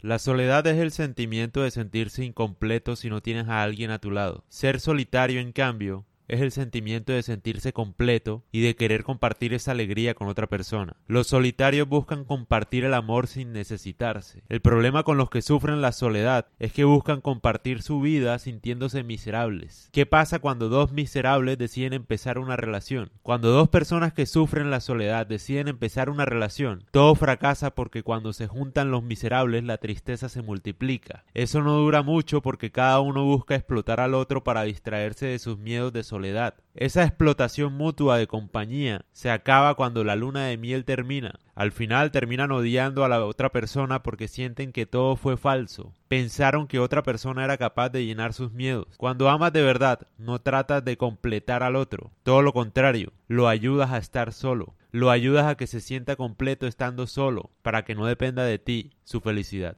La soledad es el sentimiento de sentirse incompleto si no tienes a alguien a tu lado. Ser solitario, en cambio, es el sentimiento de sentirse completo y de querer compartir esa alegría con otra persona. Los solitarios buscan compartir el amor sin necesitarse. El problema con los que sufren la soledad es que buscan compartir su vida sintiéndose miserables. ¿Qué pasa cuando dos miserables deciden empezar una relación? Cuando dos personas que sufren la soledad deciden empezar una relación, todo fracasa porque cuando se juntan los miserables la tristeza se multiplica. Eso no dura mucho porque cada uno busca explotar al otro para distraerse de sus miedos de soledad soledad. Esa explotación mutua de compañía se acaba cuando la luna de miel termina. Al final terminan odiando a la otra persona porque sienten que todo fue falso. Pensaron que otra persona era capaz de llenar sus miedos. Cuando amas de verdad, no tratas de completar al otro. Todo lo contrario, lo ayudas a estar solo. Lo ayudas a que se sienta completo estando solo, para que no dependa de ti su felicidad.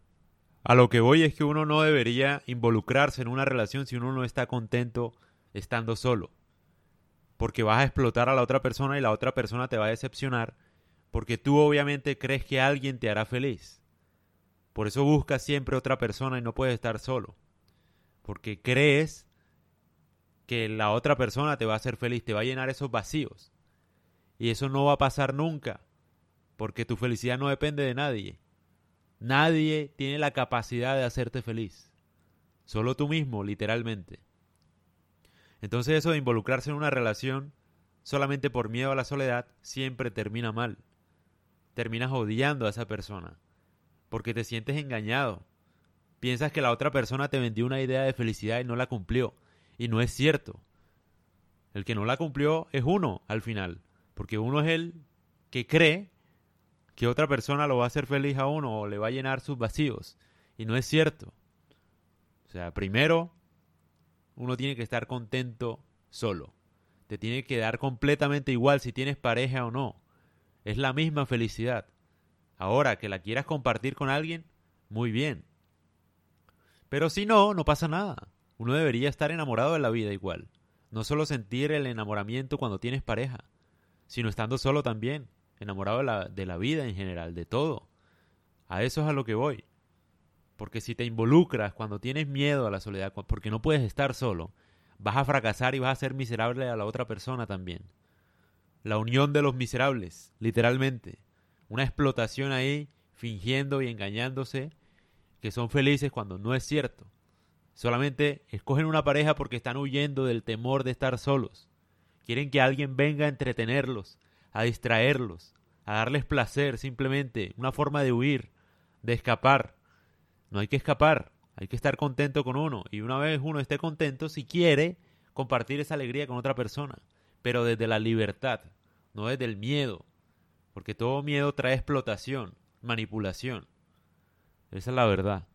A lo que voy es que uno no debería involucrarse en una relación si uno no está contento estando solo. Porque vas a explotar a la otra persona y la otra persona te va a decepcionar porque tú obviamente crees que alguien te hará feliz. Por eso buscas siempre otra persona y no puedes estar solo. Porque crees que la otra persona te va a hacer feliz, te va a llenar esos vacíos. Y eso no va a pasar nunca, porque tu felicidad no depende de nadie. Nadie tiene la capacidad de hacerte feliz. Solo tú mismo, literalmente. Entonces eso de involucrarse en una relación solamente por miedo a la soledad siempre termina mal. Terminas odiando a esa persona, porque te sientes engañado. Piensas que la otra persona te vendió una idea de felicidad y no la cumplió, y no es cierto. El que no la cumplió es uno al final, porque uno es el que cree que otra persona lo va a hacer feliz a uno o le va a llenar sus vacíos, y no es cierto. O sea, primero uno tiene que estar contento solo. Te tiene que dar completamente igual si tienes pareja o no. Es la misma felicidad. Ahora, que la quieras compartir con alguien, muy bien. Pero si no, no pasa nada. Uno debería estar enamorado de la vida igual. No solo sentir el enamoramiento cuando tienes pareja, sino estando solo también, enamorado de la, de la vida en general, de todo. A eso es a lo que voy. Porque si te involucras cuando tienes miedo a la soledad, porque no puedes estar solo, vas a fracasar y vas a ser miserable a la otra persona también. La unión de los miserables, literalmente. Una explotación ahí, fingiendo y engañándose que son felices cuando no es cierto. Solamente escogen una pareja porque están huyendo del temor de estar solos. Quieren que alguien venga a entretenerlos, a distraerlos, a darles placer, simplemente una forma de huir, de escapar. No hay que escapar, hay que estar contento con uno. Y una vez uno esté contento, si quiere, compartir esa alegría con otra persona. Pero desde la libertad, no desde el miedo. Porque todo miedo trae explotación, manipulación. Esa es la verdad.